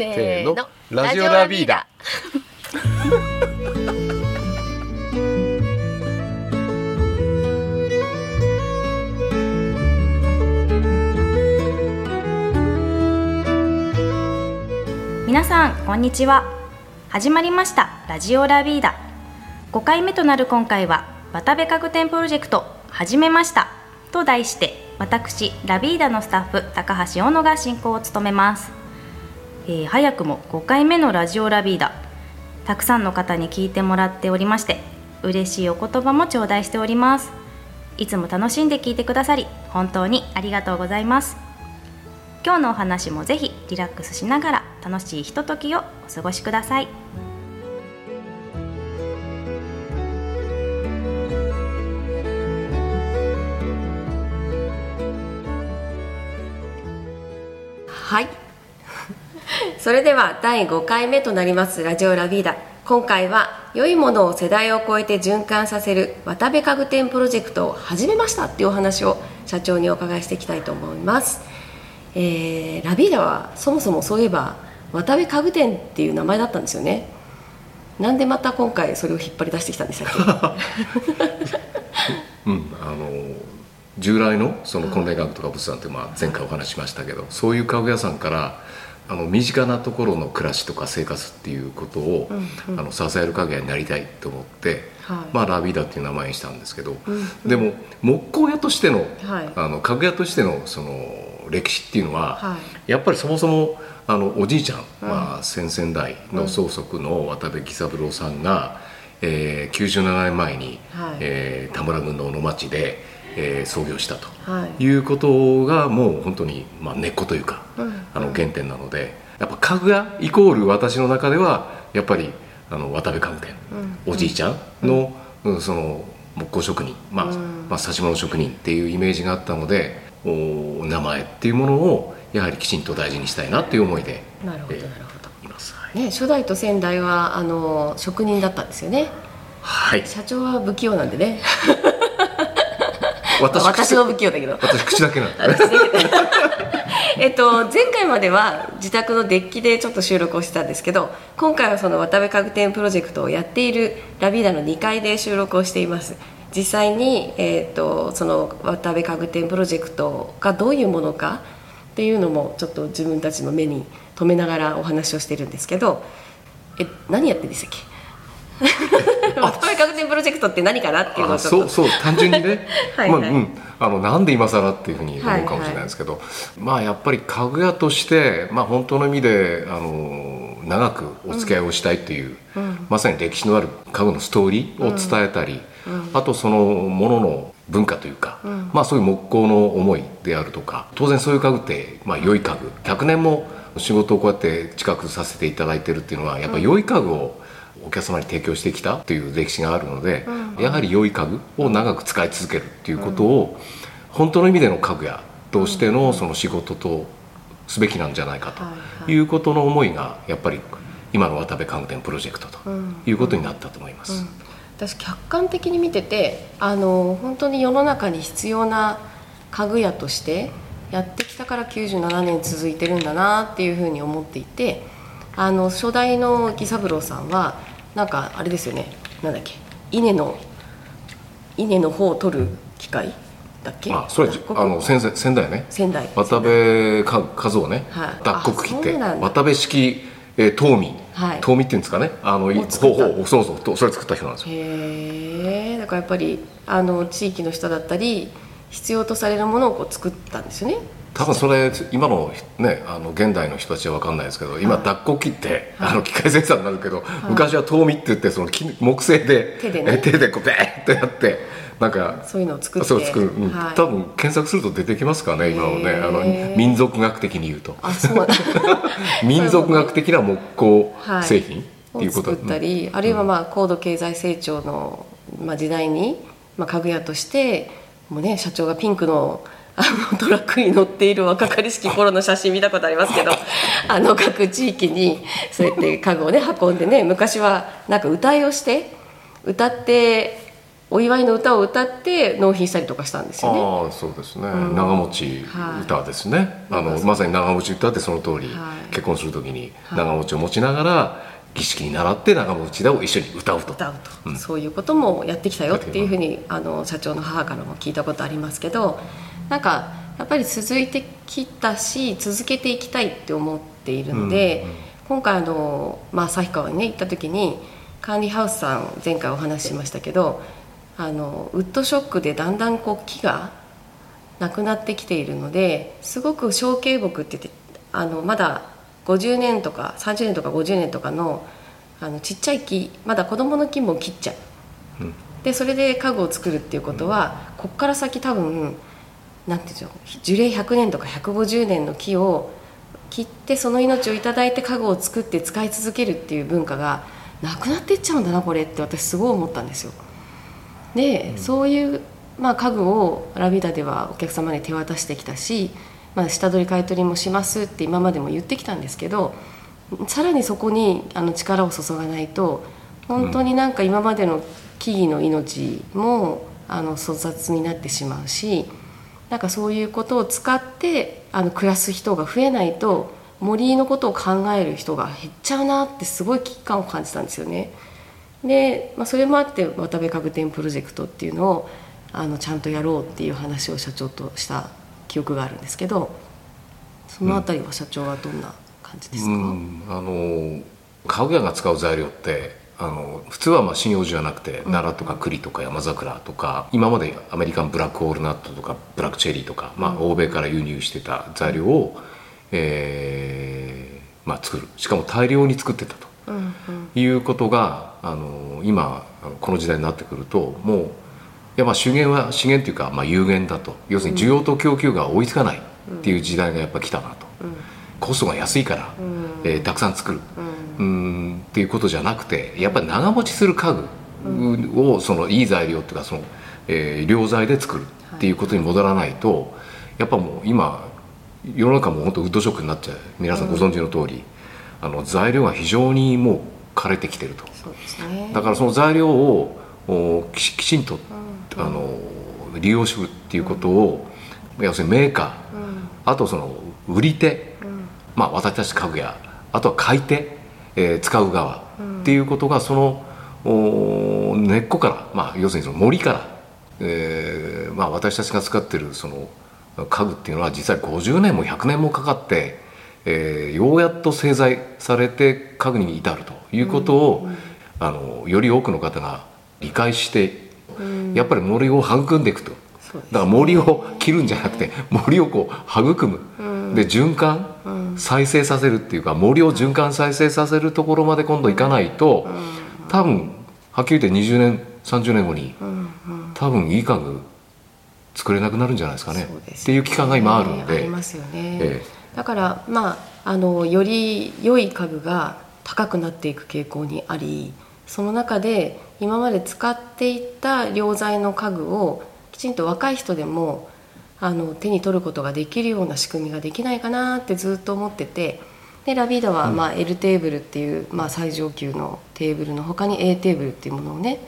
せーの。ラジオラビーダ 皆さんこんにちは。始まりました。ラジオラビーダ5回目となる今回は渡部家具店プロジェクト始めました。と題して私ラビーダのスタッフ高橋小野が進行を務めます、えー早くも5回目のラジオラビーダたくさんの方に聞いてもらっておりまして嬉しいお言葉も頂戴しております。いつも楽しんで聞いてくださり本当にありがとうございます。今日のお話もぜひリラックスしながら楽しいひとときをお過ごしください。はい。それでは第5回目となりますラジオラビーダ。今回は良いものを世代を超えて循環させる渡部家具店プロジェクトを始めましたっていうお話を社長にお伺いしていきたいと思います、えーラビーダはそもそもそういえば渡部家具店っていう名前だったんですよね。なんでまた今回それを引っ張り出してきたんでしたっけ？うん、あの従来のその婚礼家具とか物産ってまあ前回お話しましたけどそういう家具屋さんからあの身近なところの暮らしとか生活っていうことを、あの支える家具屋になりたいと思って、はい。まあ、ラビーダっていう名前にしたんですけど、でも木工屋としての,、はい。あの家具屋としてのその歴史っていうのは、はやっぱりそもそもあのおじいちゃん、まあ、先々代の曽祖の渡部喜三郎さんが、えー97年前に、はい。えー田村郡の小野町で、えー創業したとはい。いうことがもう本当に、まあ、根っこというか、うん。あの原点なのでやっぱ家具屋イコール私の中ではやっぱりあの渡部家具店、おじいちゃんの,、うん。その木工職人、まあまあ、指物職人っていうイメージがあったのでお名前っていうものをやはりきちんと大事にしたいなっていう思いでなるほどえーなるほど。います。はい。ね、初代と先代はあの職人だったんですよね。はい、社長は不器用なんでね私私の不器用だけど。私口だけなんでね えっと前回までは自宅のデッキでちょっと収録をしてたんですけど今回はその渡部家具店プロジェクトをやっているラビーダの2階で収録をしています。実際に、えっとその渡部家具店プロジェクトがどういうものかっていうのもちょっと自分たちの目に留めながらお話をしてるんですけどえ何やってるんでしたっけ？渡部家具店プロジェクトって何かなっていうのをそうそう単純にね。はいはい。まあうん、あのなんで今更っていうふうに思うかもしれないですけど、まあやっぱり家具屋として、まあ、本当の意味であの長くお付き合いをしたいっていう、まさに歴史のある家具のストーリーを伝えたり、あとそのものの文化というか、まあそういう木工の思いであるとか当然そういう家具って、まあ、良い家具。100年も仕事をこうやって近くさせていただいてるっていうのはやっぱり良い家具をお客様に提供してきたという歴史があるので、やはり良い家具を長く使い続けるっていうことを、本当の意味での家具屋としてのその仕事とすべきなんじゃないかということの思いがやっぱり今の渡部家具店プロジェクトということになったと思います。私客観的に見ててあの本当に世の中に必要な家具屋としてやってきたから97年続いてるんだなっていうふうに思っていてあの初代の喜三郎さんはなんかあれですよね。なんだっけ。稲の稲の方を取る機械だっけ？あそれ脱穀？あの先生仙台ね。仙台渡部か和夫ね、はい。脱穀機って。渡部式、えー、東美はい。東美っていうんですかね。あのを作った。ほうほうそうそう。とそれ作った人なんですよ。へえだからやっぱりあの地域の人だったり必要とされるものをこう作ったんですよね多分それ今のねあの現代の人たちは分かんないですけど今脱穀機って、あの機械生産になるけど、昔は東美って言ってその木木製で手でね。え手でこうベーッとやってなんかそういうのを作って。そう作る、うん。はい。多分検索すると出てきますかね今のね。あの民族学的に言うと。民族学的な木工はい。製品っていうをこと。作ったり、あるいはまあ高度経済成長の、まあ、時代に、まあ、家具屋としてもうね社長がピンクのあのトラックに乗っている若かりしき頃の写真見たことありますけど あの各地域にそうやって家具をね運んでね昔はなんか歌いをして歌ってお祝いの歌を歌って納品したりとかしたんですよね。ああそうですね、長持ち歌ですね、はい。あのまさに長持ち歌ってその通り、はい。結婚する時にはい。長持ちを持ちながら儀式に習って長持ち歌を一緒に歌うと。歌うと、そういうこともやってきたよっていうふうにあの社長の母からも聞いたことありますけどなんかやっぱり続いてきたし続けていきたいって思っているので、今回あの、まあ、旭川にね行った時に管理ハウスさん前回お話ししましたけどあのウッドショックでだんだんこう木がなくなってきているのですごく小径木って言ってあのまだ50年とか30年とか50年とかのあのちっちゃい木まだ子供の木も切っちゃう、うん。でそれで家具を作るっていうことは、こっから先多分なんていうんでしょう樹齢100年とか150年の木を切ってその命をいただいて家具を作って使い続けるっていう文化がなくなっていっちゃうんだなこれって私すごい思ったんですよ。で、そういう、まあ、家具をラビダではお客様に手渡してきたし、まあ、下取り買い取りもしますって今までも言ってきたんですけどさらにそこにあの力を注がないと本当になんか今までの木々の命もあの粗雑になってしまうしなんかそういうことを使ってあの暮らす人が増えないと森のことを考える人が減っちゃうなってすごい危機感を感じたんですよね。で、まあ、それもあって渡部家具店プロジェクトっていうのをあのちゃんとやろうっていう話を社長とした記憶があるんですけどそのあたりは社長はどんな感じですか、うんあの家具屋が使う材料ってあの普通はまあ針葉樹じゃなくて奈良とか栗とか山桜とか今までアメリカンブラックオールナットとかブラックチェリーとか、まあ、欧米から輸入してた材料を、えーまあ、作る。しかも大量に作ってたと。いうことがあの今この時代になってくるともういやまあ資源は資源というか、まあ、有限だと。要するに需要と供給が追いつかないっていう時代がやっぱ来たなと、コストが安いから、えーたくさん作る、うんっていうことじゃなくてやっぱり長持ちする家具をそのいい材料っていうかその、えー良材で作るっていうことに戻らないとやっぱもう今世の中も本当ウッドショックになっちゃう。皆さんご存知の通り、あの材料が非常にもう枯れてきてると。ね。だからその材料をおきちきちんと、あの利用するっていうことを、要するにメーカー、あとその売り手、まあ、私たち家具屋あとは買い手、えー使う側、っていうことがそのお根っこから、まあ、要するにその森から、えーまあ、私たちが使ってるその家具っていうのは実際50年も100年もかかって、えーようやっと製材されて家具に至るということを、あのより多くの方が理解して、やっぱり森を育んでいくと。だから森を切るんじゃなくて森をこう育む、で循環、再生させるっていうか森を循環再生させるところまで今度行かないと、多分はっきり言って20年30年後に、多分いい家具作れなくなるんじゃないですかね。そうですっていう期間が今あるので。りますよね、え。だからまああのより良い家具が高くなっていく傾向にありその中で今まで使っていた良材の家具をきちんと若い人でもあの手に取ることができるような仕組みができないかなってずっと思ってて。でラビーダは、まあ L テーブルっていう、まあ、最上級のテーブルの他に A テーブルっていうものをね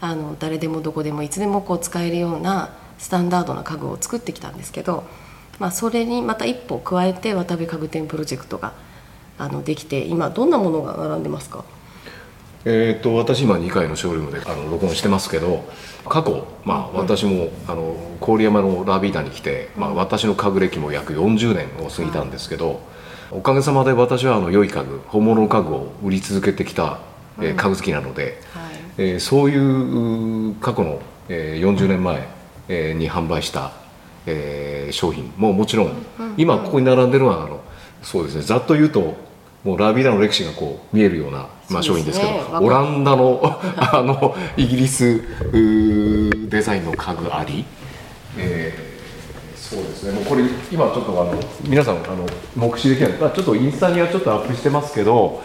あの誰でもどこでもいつでもこう使えるようなスタンダードな家具を作ってきたんですけど、まあ、それにまた一歩加えて渡部家具店プロジェクトがあのできて今どんなものが並んでますか？えー、と私今2階のショールームであの録音してますけど過去、まあ、私もあの郡山のラビーダに来て、まあ、私の家具歴も約40年を過ぎたんですけど、おかげさまで私はあの良い家具本物の家具を売り続けてきた、えー家具好きなので、はい。えーそういう過去の、えー40年前、えーに販売した、えー商品ももちろん、今ここに並んでるのはあのそうですねざっと言うともうラビーダの歴史がこう見えるような、まあ、そうですね。商品ですけどわかオランダの あのイギリスデザインの家具あり、えーそうですね。もうこれ今ちょっとあの皆さんあの目視できない、まあ、ちょっとインスタにはちょっとアップしてますけど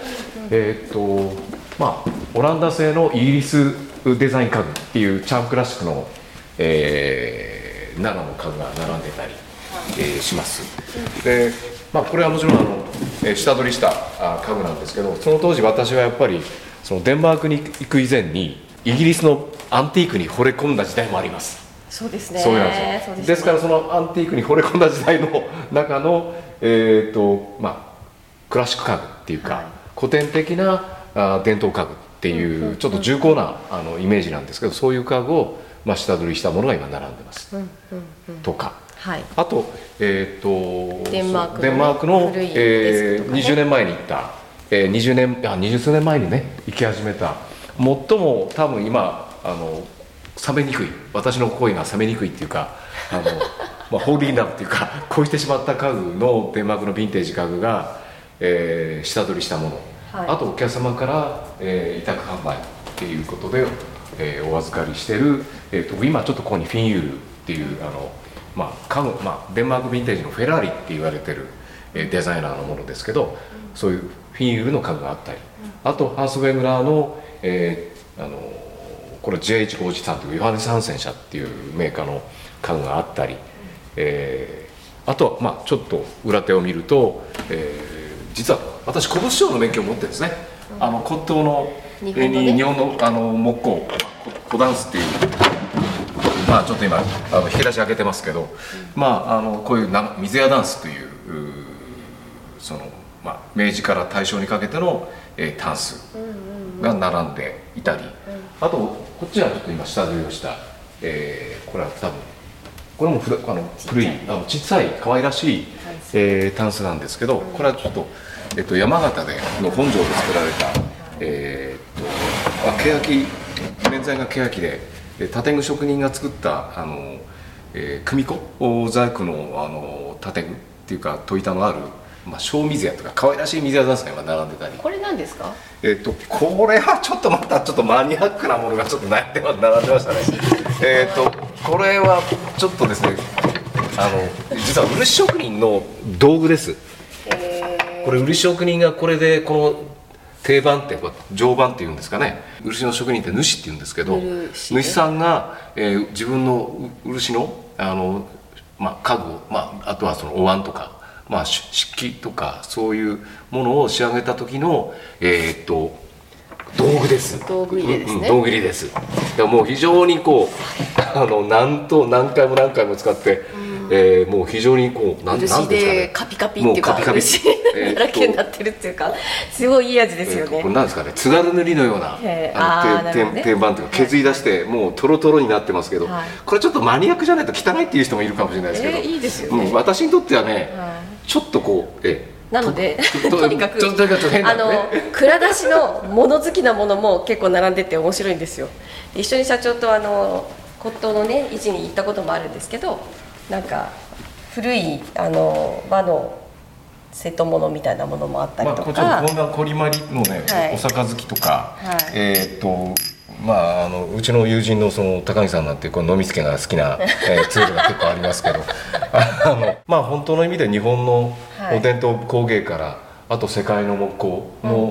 えーっとまあオランダ製のイギリスデザイン家具っていうチャームクラシックの、えー、7の家具が並んでたり、えーします。でまあこれはもちろんあの、えー下取りしたあ家具なんですけどその当時私はやっぱりそのデンマークに行く以前にイギリスのアンティークに惚れ込んだ時代もあります。そうですね。そうなんですよ。そうですからそのアンティークに惚れ込んだ時代の中の、えーとまあ、クラシック家具っていうか、はい。古典的なあ伝統家具っていうちょっと重厚なあのイメージなんですけどそういう家具を、まあ、下取りしたものが今並んでます、うんうんうん。とかはい。あと,、えー、とデンマークデンマークの、古いえーデスクとかね。20年前に行った、えー、20年あ20数年前にね行き始めた。最も多分今あの冷めにくい。私の恋が冷めにくいっていうかあの、まあ、ホーリーなっていうか恋してしまった家具のデンマークのヴィンテージ家具が、えー下取りしたもの、はい。あとお客様から、えー委託販売っていうことで、えーお預かりしてる、えー、と今ちょっとここにフィンユールっていうあの、まあ家具まあ、デンマークヴィンテージのフェラーリって言われてる、えーデザイナーのものですけど、そういうフィールの家具があったり、あとハースウェグラーの,、えーあのこれ JH53 というヨハネス・ハンセン社っていうメーカーの家具があったり、えーあとはまあちょっと裏手を見ると、えー実は私古物商の免許を持ってるんですね、あの骨董の日本の日本のあの木工古ダンスっていうまあちょっと今あの引き出し開けてますけど、まああのこういうな水屋ダンスというその、まあ、明治から大正にかけての、えータンスが並んでいたり、あとこっちはちょっと今下取りをした、えーこれは多分これも古あの古いあの小さい可愛らしい、えータンスなんですけどこれはちょっと、えっと山形での本庄で作られた、えーっとあ欅面材が欅でえー建具職人が作ったあの、えー組子細工のあの建具っていうか戸板のある、まあ、小水屋とか可愛らしい水屋ダンスが今並んでたり。これ何ですか？えっとこれはちょっとまたちょっとマニアックなものがちょっと悩んでま並んでましたね。えっとこれはちょっとですねあの実は漆職人の道具です。これ漆職人がこれでこの定番ってこう常磐っていうんですかね。漆の職人って主っていうんですけど主さんが、えー自分の漆のあの、まあ、家具を、まあ、あとはそのお椀とか、まあ、し漆器とかそういうものを仕上げた時のえーっと道具です。道具入れですね。うんうん道具入れです。もう非常にこうあの何と何回も何回も使って、えーもう非常にこうなんですかね。でカピカピっていうかもうカピカピ。漆だらけになってるっていうかすごいいい味ですよえーとこれねなんですかね津軽塗りのようなあの天天板というか削り出してもうトロトロになってますけど、はい。これちょっとマニアックじゃないと汚いっていう人もいるかもしれないですけど、えーいいですよね。うん私にとってはね、はちょっとこうえなのでと とにかくちょっととにかくちょっと変あの蔵出しの物好きなものも結構並んでて面白いんですよ。で一緒に社長とあの骨董のね位置に行ったこともあるんですけどなんか古いあの和の瀬戸物みたいなものもあったりまあ、とか、こちらこんなこりまりのね、はい。お杯とか、はい。えーっとまああのうちの友人のその高木さんなんてこう飲みつけが好きな、えーツールが結構ありますけどあのまあ本当の意味で日本のはい。お伝統工芸から、あと世界の木工の、うんう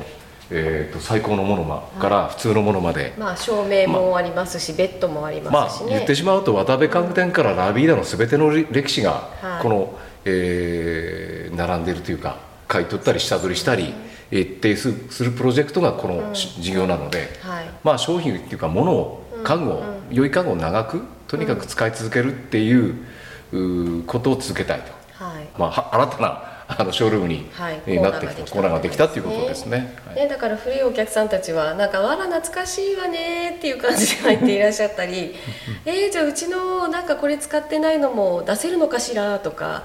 ん。えーっと最高のものまから普通のものまで。まあ照明もありますし、ベッドもありまあますしね、言ってしまうと渡辺家具店からラビーダの全ての歴史がはい。この、えー並んでいるというか買い取ったり下取りしたり、えー提出するプロジェクトがこのし事業なので、はい。まあ商品っていうか物を家具を、良い家具を長くとにかく使い続けるっていう,、ことを続けたいと、はい。まあ、は新たなあのショールームに、はい。えーなってきた。コーナーができたっていうことですね。はい。ね、だから古いお客さんたちはなんか「わら懐かしいわね」っていう感じで入っていらっしゃったり「えー、じゃあうちのなんかこれ使ってないのも出せるのかしら」とか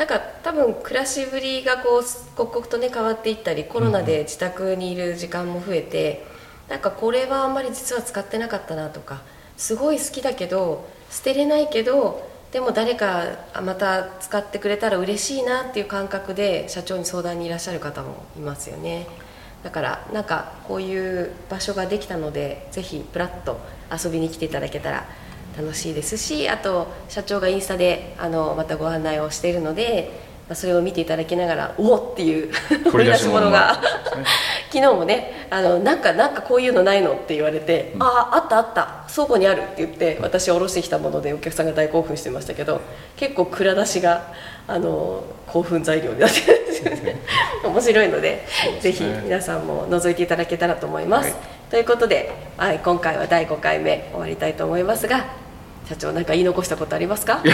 なんか多分暮らしぶりがこう刻々とね変わっていったりコロナで自宅にいる時間も増えて、なんかこれはあんまり実は使ってなかったなとかすごい好きだけど捨てれないけどでも誰かあまた使ってくれたら嬉しいなっていう感覚で社長に相談にいらっしゃる方もいますよね。だからなんかこういう場所ができたのでぜひプラッと遊びに来ていただけたら楽しいですしあと社長がインスタであのまたご案内をしているので、まあ、それを見ていただきながらおおっていう 掘り出し物が。昨日もねあのなんかなんかこういうのないのって言われて、あああったあった倉庫にあるって言って私下ろしてきたものでお客さんが大興奮してましたけど結構蔵出しがあの興奮材料になってるんですよね面白いのでぜひ皆さんも覗いていただけたらと思います、はい。ということで、はい、今回は第5回目終わりたいと思いますが社長何か言い残したことありますか？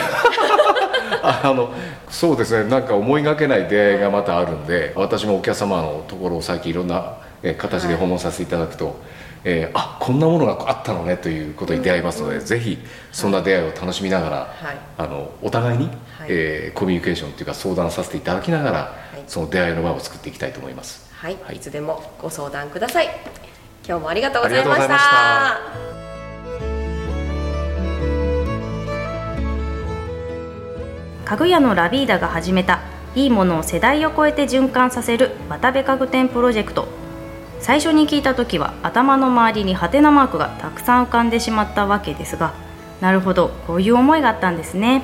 あのそうですね。なんか思いがけない出会いがまたあるんで私もお客様のところを最近いろんな形で訪問させていただくと、はい、えー、あこんなものがあったのねということに出会いますので、うん、ぜひそんな出会いを楽しみながら、はい、あのお互いに、はい、えー、コミュニケーションというか相談させていただきながら、はい、その出会いの場を作っていきたいと思います。はい、はい、いつでもご相談ください。今日もありがとうございました。家具屋のラビーダが始めたいいものを世代を超えて循環させる渡部家具店プロジェクト。最初に聞いた時は頭の周りにハテナマークがたくさん浮かんでしまったわけですがなるほどこういう思いがあったんですね。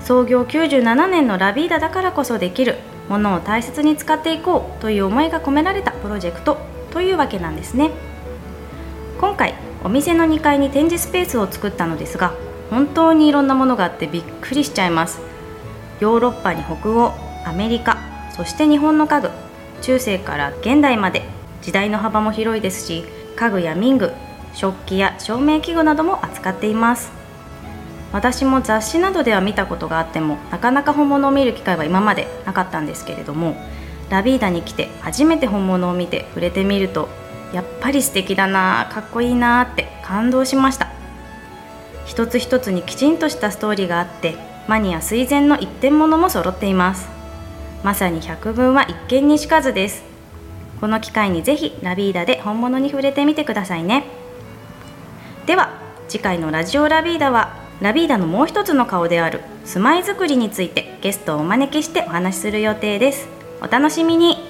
創業97年のラビーダだからこそできるものを大切に使っていこうという思いが込められたプロジェクトというわけなんですね。今回お店の2階に展示スペースを作ったのですが本当にいろんなものがあってびっくりしちゃいます。ヨーロッパに北欧アメリカそして日本の家具。中世から現代まで。時代の幅も広いですし家具や民具食器や照明器具なども扱っています。私も雑誌などでは見たことがあってもなかなか本物を見る機会は今までなかったんですけれどもラビーダに来て初めて本物を見て触れてみるとやっぱり素敵だなかっこいいなって感動しました。一つ一つにきちんとしたストーリーがあってマニア垂涎の一点物も揃っています。まさに百聞は一見にしかずです。この機会にぜひラビーダで本物に触れてみてくださいね。では次回のラジオラビーダはラビーダのもう一つの顔である住まいづくりについてゲストをお招きしてお話しする予定です。お楽しみに。